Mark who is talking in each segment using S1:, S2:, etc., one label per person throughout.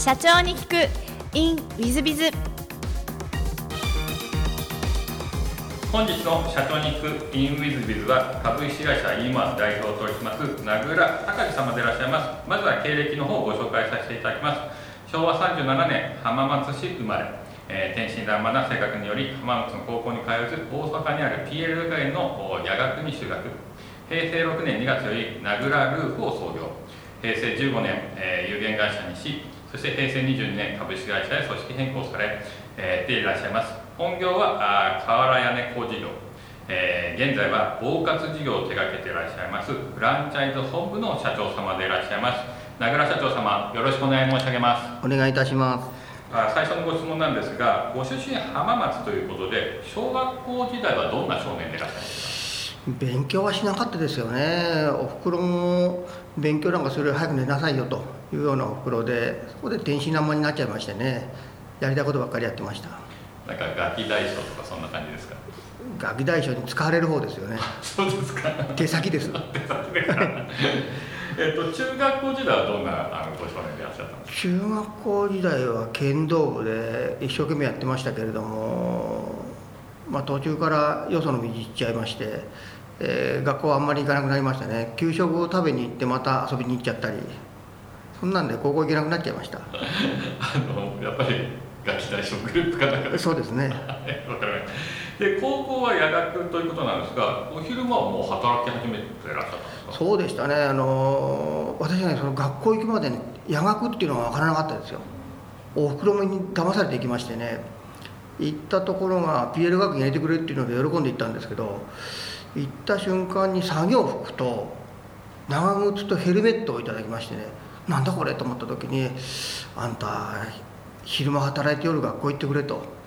S1: 社長に聞く。In ウィズビズ
S2: 本日の社長に聞く in ウィズビズは株式会社 e マー代表を取ります名倉隆様でいらっしゃいます。まずは経歴の方をご紹介させていただきます。昭和37年浜松市生まれ。えー、天真爛漫な性格により浜松の高校に通わず大阪にある PL 学園の夜学に修学。平成6年2月より名倉ルーフを創業。平成15年、えー、有限会社にしそして平成22年株式会社へ組織変更され、えー、ていらっしゃいます。本業はあ瓦屋根工事業、えー、現在は包括事業を手掛けていらっしゃいますフランチャイズ本部の社長様でいらっしゃいます。名倉社長様よろしくお願い申し上げます。
S3: お願いいたします。
S2: あ最初のご質問なんですがご出身浜松ということで小学校時代はどんな少年でいらっしゃいますか？
S3: 勉強はしなかったですよね。おふくろも勉強なんかするより早く寝なさいよというようなおふくろでそこで天真爛漫になっちゃいましてねやりたいことばっかりやってました。
S2: なんかガキ大将とかそんな感じですか？
S3: ガキ大将に使われる方ですよね。
S2: そうですか。
S3: 手先です。
S2: 手先でえっと中学校時代はどんなあのご少年でいらっしゃったんですか？
S3: 中学校時代は剣道部で一生懸命やってましたけれどもまあ、途中からよその道行っちゃいまして、えー、学校はあんまり行かなくなりましたね。給食を食べに行ってまた遊びに行っちゃったりそんなんで高校行けなくなっちゃいました。
S2: あのやっぱりガキ大将グループかなんか
S3: そうですね。
S2: わかりました。で高校は夜学ということなんですがお昼間はもう働き始めていらっしゃったんですか？
S3: そうでしたね。あの私はねその学校行くまでに夜学っていうのが分からなかったですよ。おふくろに騙されていきましてね。行ったところが PL 学院入れてくれっていうので喜んで行ったんですけど行った瞬間に作業服と長靴とヘルメットをいただきましてねなんだこれと思った時にあんた昼間働いて夜学校行ってくれと。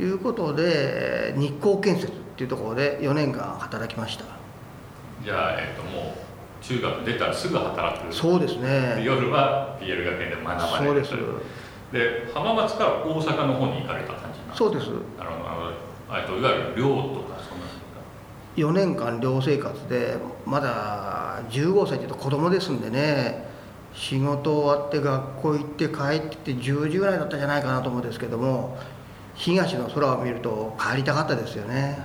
S3: いうことで日光建設っていうところで4年間働きました。
S2: じゃあ、えっと、もう中学出たらすぐ働く。
S3: そうですね。
S2: 夜は PL 学園で学ばれ
S3: るそうです。
S2: で浜松から大阪の方に行かれた感じ
S3: そうです。
S2: なるほど。あといわゆる寮とかそんな
S3: 4年間寮生活でまだ15歳っていうと子供ですんでね仕事終わって学校行って帰ってきて10時ぐらいだったんじゃないかなと思うんですけども東の空を見ると帰りたかったですよね。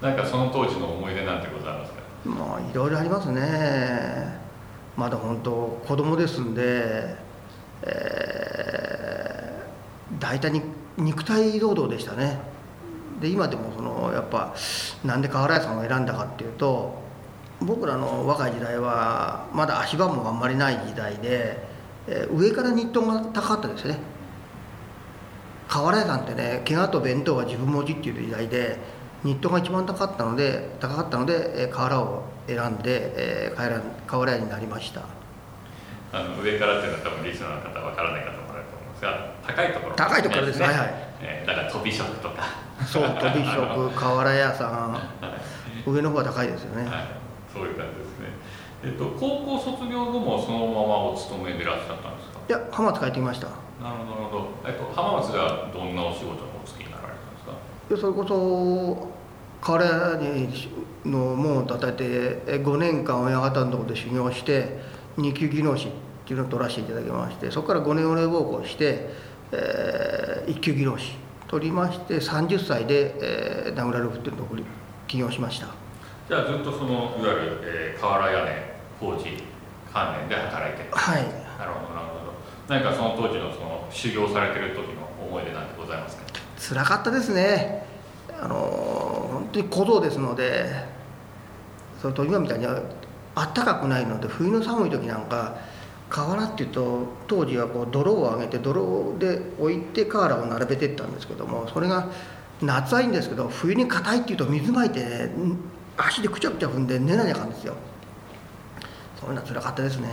S2: なんかその当時の思い出なんてございますか？
S3: まあいろいろありますね。まだ本当子供ですんで、えー、大体に肉体労働でしたね。で今でもそのやっぱなんで瓦屋さんを選んだかっていうと僕らの若い時代はまだ足場もあんまりない時代で、え上から日当が高かったですね。瓦屋さんってね怪我と弁当は自分持ちっていう時代で日当が一番高かったので高かったので、え瓦を選んで、えー、瓦屋になりました。
S2: あの上からっていうのは多分リスナーの方は分からないかと思われると思うんですが高いところ、
S3: ね、高いところです。ねはいはい、
S2: えー、だから飛び職とか。
S3: そう飛び職 瓦屋さん。上の方が高いですよね、はい、
S2: そういう感じですね。えっと高校卒業後もそのままお勤めでいらっしゃったんですか？
S3: いや浜松帰ってきました。
S2: なるほどえっと浜松ではどんなお仕事をお付きになられたんですか？
S3: いやそれこそ瓦屋の門を叩いて5年間親方のところで修行して二級技能士っていうのを取らせていただきましてそこから5年お礼奉公して、えー、一級技能士取りまして30歳で、えー、名倉ルフっていうのを起業しました
S2: じゃあずっとそのいわゆる、えー、瓦屋根工事関連で働いて
S3: はい。なるほ
S2: どなるほど。何かその当時のその修行されてる時の思い出なんてございますか？
S3: 辛かったですね。あの本当に小僧ですのでそれと今みたいにあったかくないので冬の寒い時なんか瓦っていうと当時はこう泥を上げて泥で置いて瓦を並べていったんですけどもそれが夏はいいんですけど冬に硬いっていうと水まいて、ね、足でくちゃくちゃ踏んで寝なきゃあかんですよ。そういうのはつらかったですね。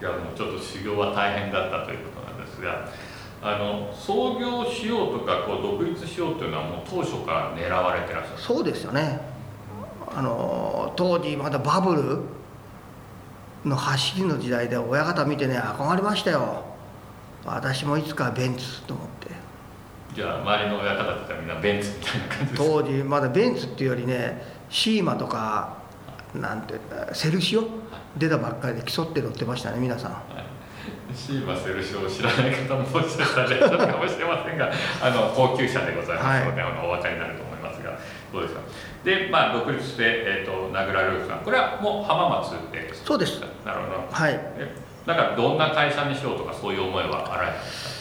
S2: いやもうちょっと修行は大変だったということなんですがあの創業しようとかこう独立しようというのはもう当初から狙われてらっしゃる
S3: そうですよね。あの当時まだバブルの走りの時代で親方見てね憧れましたよ。私もいつかベンツと思って
S2: じゃあ周りの親方たちはみんなベンツみたいな感じです
S3: 当時まだベンツっていうよりねシーマとかなんてセルシオ？出たばっかりで競って乗ってましたね皆さん、はい。
S2: シーバセル賞を知らない方ももしかしたらいらっしゃるかもしれませんが あの高級車でございますので、あのお分かりになると思いますがどうですかでまあ独立して、えーと、名倉ルーフさん。これはもう浜松で。
S3: そうです。
S2: なるほど。
S3: はい。
S2: だからどんな会社にしようとかそういう思いはあられたんですか？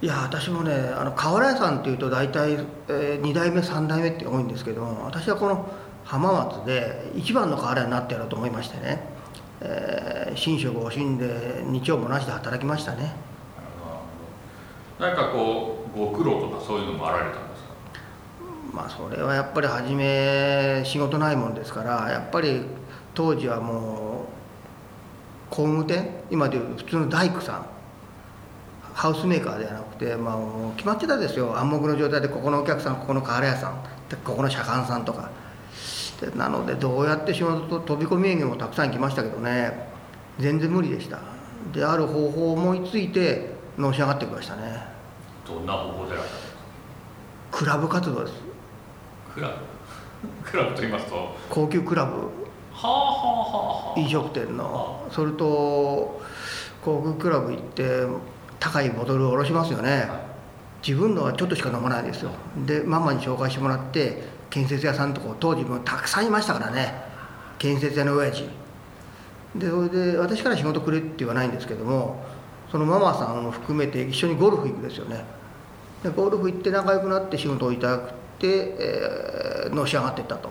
S3: いや私もねあの瓦屋さんっていうと大体、えー、2代目3代目って多いんですけども私はこの浜松で一番の瓦屋になってやろうと思いましてね、えー、寝食を惜しんで日曜もなしで働きましたね。
S2: 何かこうご苦労とかそういうのもあられたんですか？
S3: まあそれはやっぱり初め仕事ないもんですからやっぱり当時はもう工務店今でいう普通の大工さんハウスメーカーではなくて、まあ、もう決まってたですよ。暗黙の状態でここのお客さんここの瓦屋さんここの車間さんとか。でなのでどうやって仕事と飛び込み営業もたくさん行きましたけどね。全然無理でした。である方法を思いついてのし上がってきましたね。
S2: どんな方法でらっしゃるんですか？
S3: クラブ活動です。
S2: クラブ？クラブと言いますと？
S3: 高級クラブ。
S2: はあはあはあ
S3: 飲食店の。それと航空クラブ行って高いボトルを下ろしますよね。自分のはちょっとしか飲まないですよ。でママに紹介してもらって建設屋さんとこ当時もたくさんいましたからね。建設屋の親父。でそれで私から仕事くれって言わないんですけどもそのママさんを含めて一緒にゴルフ行くですよね。でゴルフ行って仲良くなって仕事をいただくて、えー、のし上がっていったと。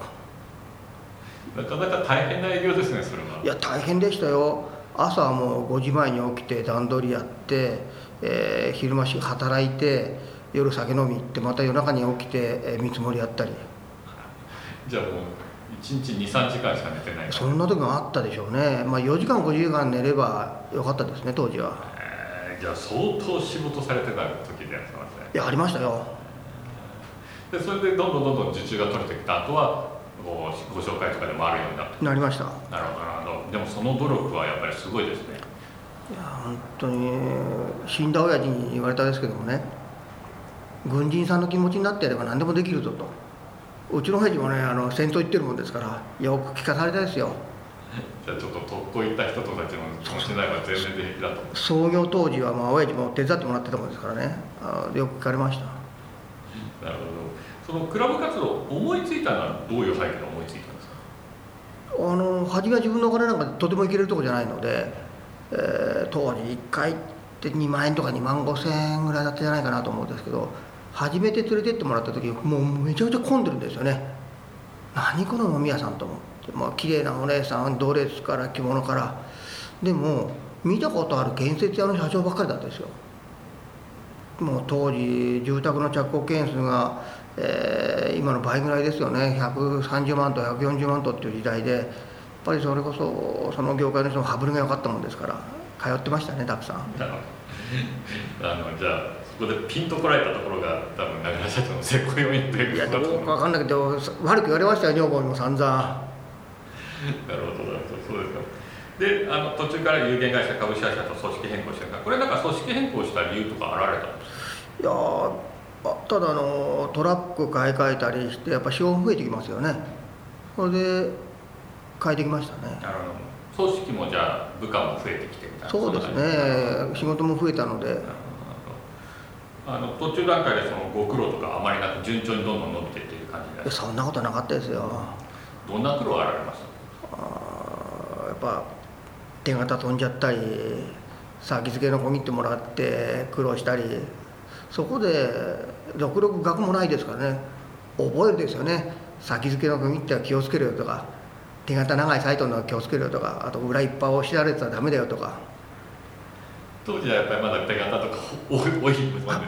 S2: なかなか大変な営業ですねそれは。い
S3: や大変でしたよ朝はもう5時前に起きて段取りやって、えー、昼間し働いて夜酒飲み行ってまた夜中に起きて、えー、見積もりやったり。
S2: じゃあもう1日23時間しか寝てない。
S3: そんな時もあったでしょうね、まあ、4時間5時間寝ればよかったですね当時は、
S2: えー、じゃあ相当仕事されてた時でやってますね。
S3: いやありましたよ。
S2: でそれでどんどんどんどん受注が取れてきた。後はごご紹介とかでもあるようになって。
S3: なりました。
S2: なるほどなるほど。でもその努力はやっぱりすごいですね。
S3: いや本当に死んだ親父に言われたですけどもね軍人さんの気持ちになってやれば何でもできるぞと。うちの親父もねあの戦争行ってるもんですからよく聞かされたですよ。
S2: じゃあちょっと特攻行った人たちの気持ちになれば全然平気だと。
S3: 創業当時はまあ親父も手伝ってもらってたもんですからね。あよく聞かれました。
S2: なるほどそのクラブ活動思いついたのはどういう背景で思いついたんですか？
S3: あの初めは自分のお金なんかとてもいけるとこじゃないので、えー、当時1回って2万円とか2万5千円ぐらいだったじゃないかなと思うんですけど初めて連れてってもらった時もうめちゃくちゃ混んでるんですよね。何この飲み屋さんと思って。まあ綺麗なお姉さんドレスから着物から。でも見たことある建設屋の社長ばっかりだったんですよ。もう当時住宅の着工件数がえー、今の倍ぐらいですよね。130万と140万とっていう時代でやっぱりそれこそその業界の人も羽振りが良かったもんですから通ってましたねたくさん。
S2: あのじゃあそこでピンとこられたところが多分中村社長の成功要因という
S3: いやどうか分かんないけど悪く言われましたよ女房にも散々。
S2: なるほどなるほど。そうですか。であの途中から有限会社株式会社と組織変更してるか？らこれなんか組織変更した理由とかあられたんです
S3: か？いやただあのトラック買い替えたりしてやっぱ資本増えてきますよね。それで変えてきましたね。
S2: なるほど。組織もじゃあ部下も増えてきてみたいな。
S3: そうですね。仕事も増えたので。
S2: あの途中段階でそのご苦労とかあまりなく順調にどんどん伸びてっていう感じで
S3: そんなことなかったですよ。
S2: どんな苦労あられまし
S3: たやっぱ手形飛んじゃったり先付けの小切ってもらって苦労したりそこで独力学もないですからね。覚えるですよね。先付けの組っては気をつけるよとか手形長いサイトのは気をつけるよとかあと裏いっぱい押しられてたらダメだよとか。
S2: 当時はやっぱりまだ手形とか多い多い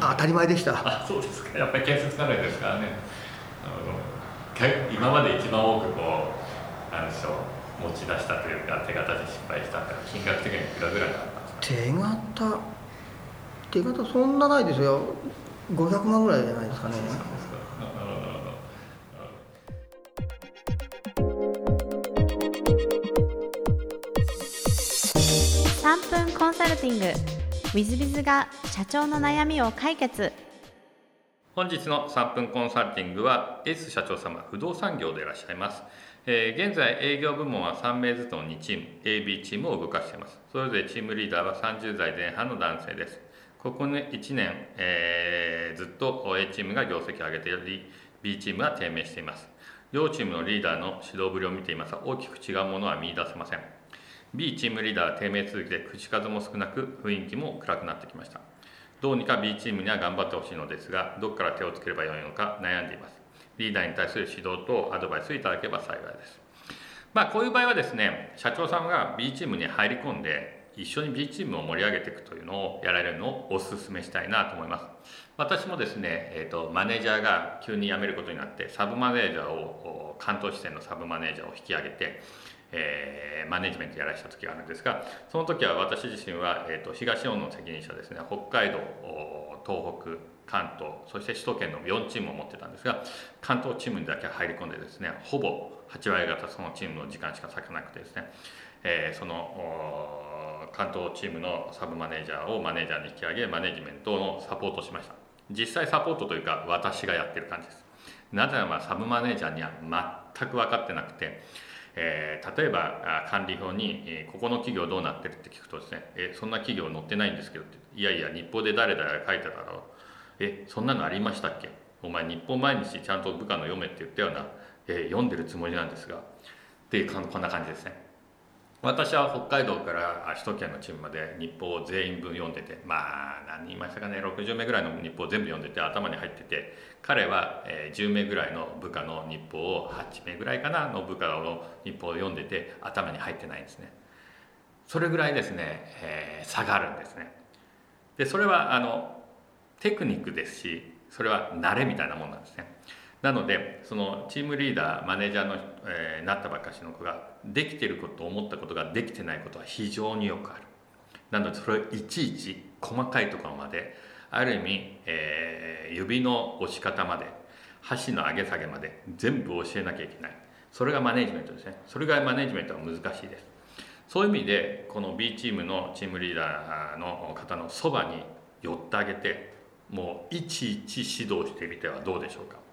S3: 当たり前でした。
S2: あそうですか。やっぱり建設関連ですからね。今まで一番多くこう何でしょう。持ち出したというか手形で失敗したって金額的にいくらぐらいだった
S3: 手形手形そんなないですよ。500万ぐらいじゃないですかね。
S1: 3分コンサルティング w i z b i が社長の悩みを解決。
S2: 本日の3分コンサルティングは S 社長様不動産業でいらっしゃいます。えー、現在営業部門は3名ずつの2チーム AB チームを動かしています。それぞれチームリーダーは30代前半の男性ですここに1年、えー、ずっと A チームが業績を上げており B チームは低迷しています。両チームのリーダーの指導ぶりを見ていますが大きく違うものは見出せません。B チームリーダーは低迷続きで口数も少なく雰囲気も暗くなってきました。どうにか B チームには頑張ってほしいのですがどこから手をつければよいのか悩んでいます。リーダーに対する指導とアドバイスをいただければ幸いです。まあこういう場合はですね社長さんが B チームに入り込んで一緒に B チームを盛り上げていくというのをやられるのをお勧めしたいなと思います。私もですね、えーと、マネージャーが急に辞めることになってサブマネージャーを関東支店のサブマネージャーを引き上げてえー、マネジメントやらした時があるんですがその時は私自身は、えーと、東日本の責任者ですね北海道東北関東そして首都圏の4チームを持ってたんですが関東チームにだけ入り込んでですねほぼ8割方そのチームの時間しか割かなくてですね、えー、その関東チームのサブマネージャーをマネージャーに引き上げマネジメントのサポートしました。実際サポートというか私がやってる感じです。なぜならサブマネージャーには全く分かってなくてえー、例えば管理表に、えー、ここの企業どうなってるって聞くとですね、えー、そんな企業載ってないんですけどっていやいや日報で誰々が書いてただろう。えそんなのありましたっけ？お前日本毎日ちゃんと部下の読めって言ったような、えー、読んでるつもりなんですが。ってこんな感じですね。私は北海道から首都圏のチームまで日報を全員分読んでてまあ何人いましたかね60名ぐらいの日報を全部読んでて頭に入ってて彼は、10名ぐらいの部下の日報を8名ぐらいかなの部下の日報を読んでて頭に入ってないんですね。それぐらいですね、えー、差があるんですね。でそれはあのテクニックですしそれは慣れみたいなもんなんですね。なのでそのチームリーダーマネージャーの、えー、なったばっかしの子ができてること思ったことができてないことは非常によくある。なのでそれをいちいち細かいところまである意味、えー、指の押し方まで箸の上げ下げまで全部教えなきゃいけない。それがマネジメントですね。それがマネジメントは難しいです。そういう意味でこの B チームのチームリーダーの方のそばに寄ってあげてもういちいち指導してみてはどうでしょうか。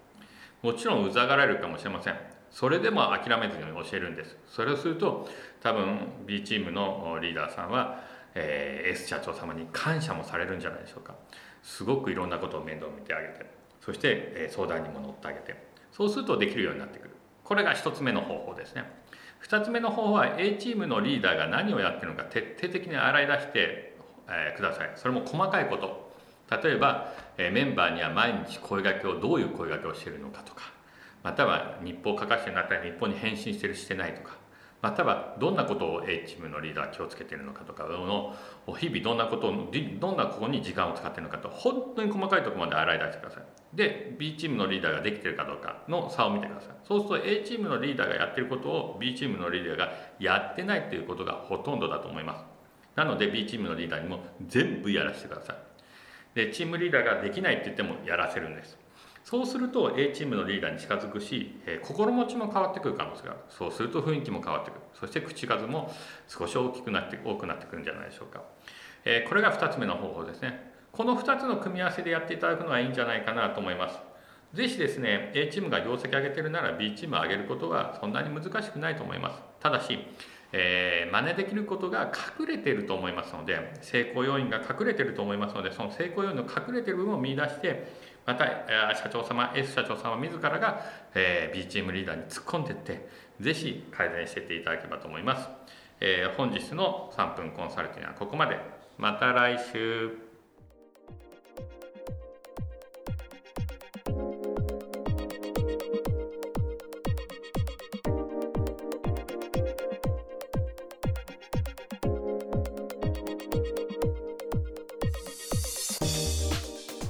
S2: もちろんうざがられるかもしれません。それでも諦めずに教えるんです。それをすると多分 B チームのリーダーさんは、えー、S 社長様に感謝もされるんじゃないでしょうか。すごくいろんなことを面倒見てあげてそして、えー、相談にも乗ってあげてそうするとできるようになってくる。これが1つ目の方法ですね。2つ目の方法は A チームのリーダーが何をやってるのか徹底的に洗い出して、えー、ください。それも細かいこと。例えば、メンバーには毎日声がけをどういう声がけをしているのかとかまたは日報を書かせてなったら日報に返信してるしてないとかまたはどんなことを A チームのリーダーは気をつけているのかとかの日々どんなことをどんなここに時間を使っているのかと本当に細かいところまで洗い出してください。で B チームのリーダーができているかどうかの差を見てください。そうすると A チームのリーダーがやってることを B チームのリーダーがやってないということがほとんどだと思います。なので B チームのリーダーにも全部やらせてください。でチームリーダーができないって言ってもやらせるんです。そうすると A チームのリーダーに近づくし、え、心持ちも変わってくる可能性がある。そうすると雰囲気も変わってくる。そして口数も少し大きくなって多くなってくるんじゃないでしょうか、え、これが2つ目の方法ですね。この2つの組み合わせでやっていただくのがいいんじゃないかなと思います。ぜひですね A チームが業績上げてるなら B チームを上げることはそんなに難しくないと思います。ただしえー、真似できることが隠れていると思いますので成功要因が隠れていると思いますのでその成功要因の隠れている部分を見出してまた社長様 S 社長様自らが、えー、B チームリーダーに突っ込んでいってぜひ改善していっていただければと思います、えー、本日の3分コンサルティングはここまで。また来週。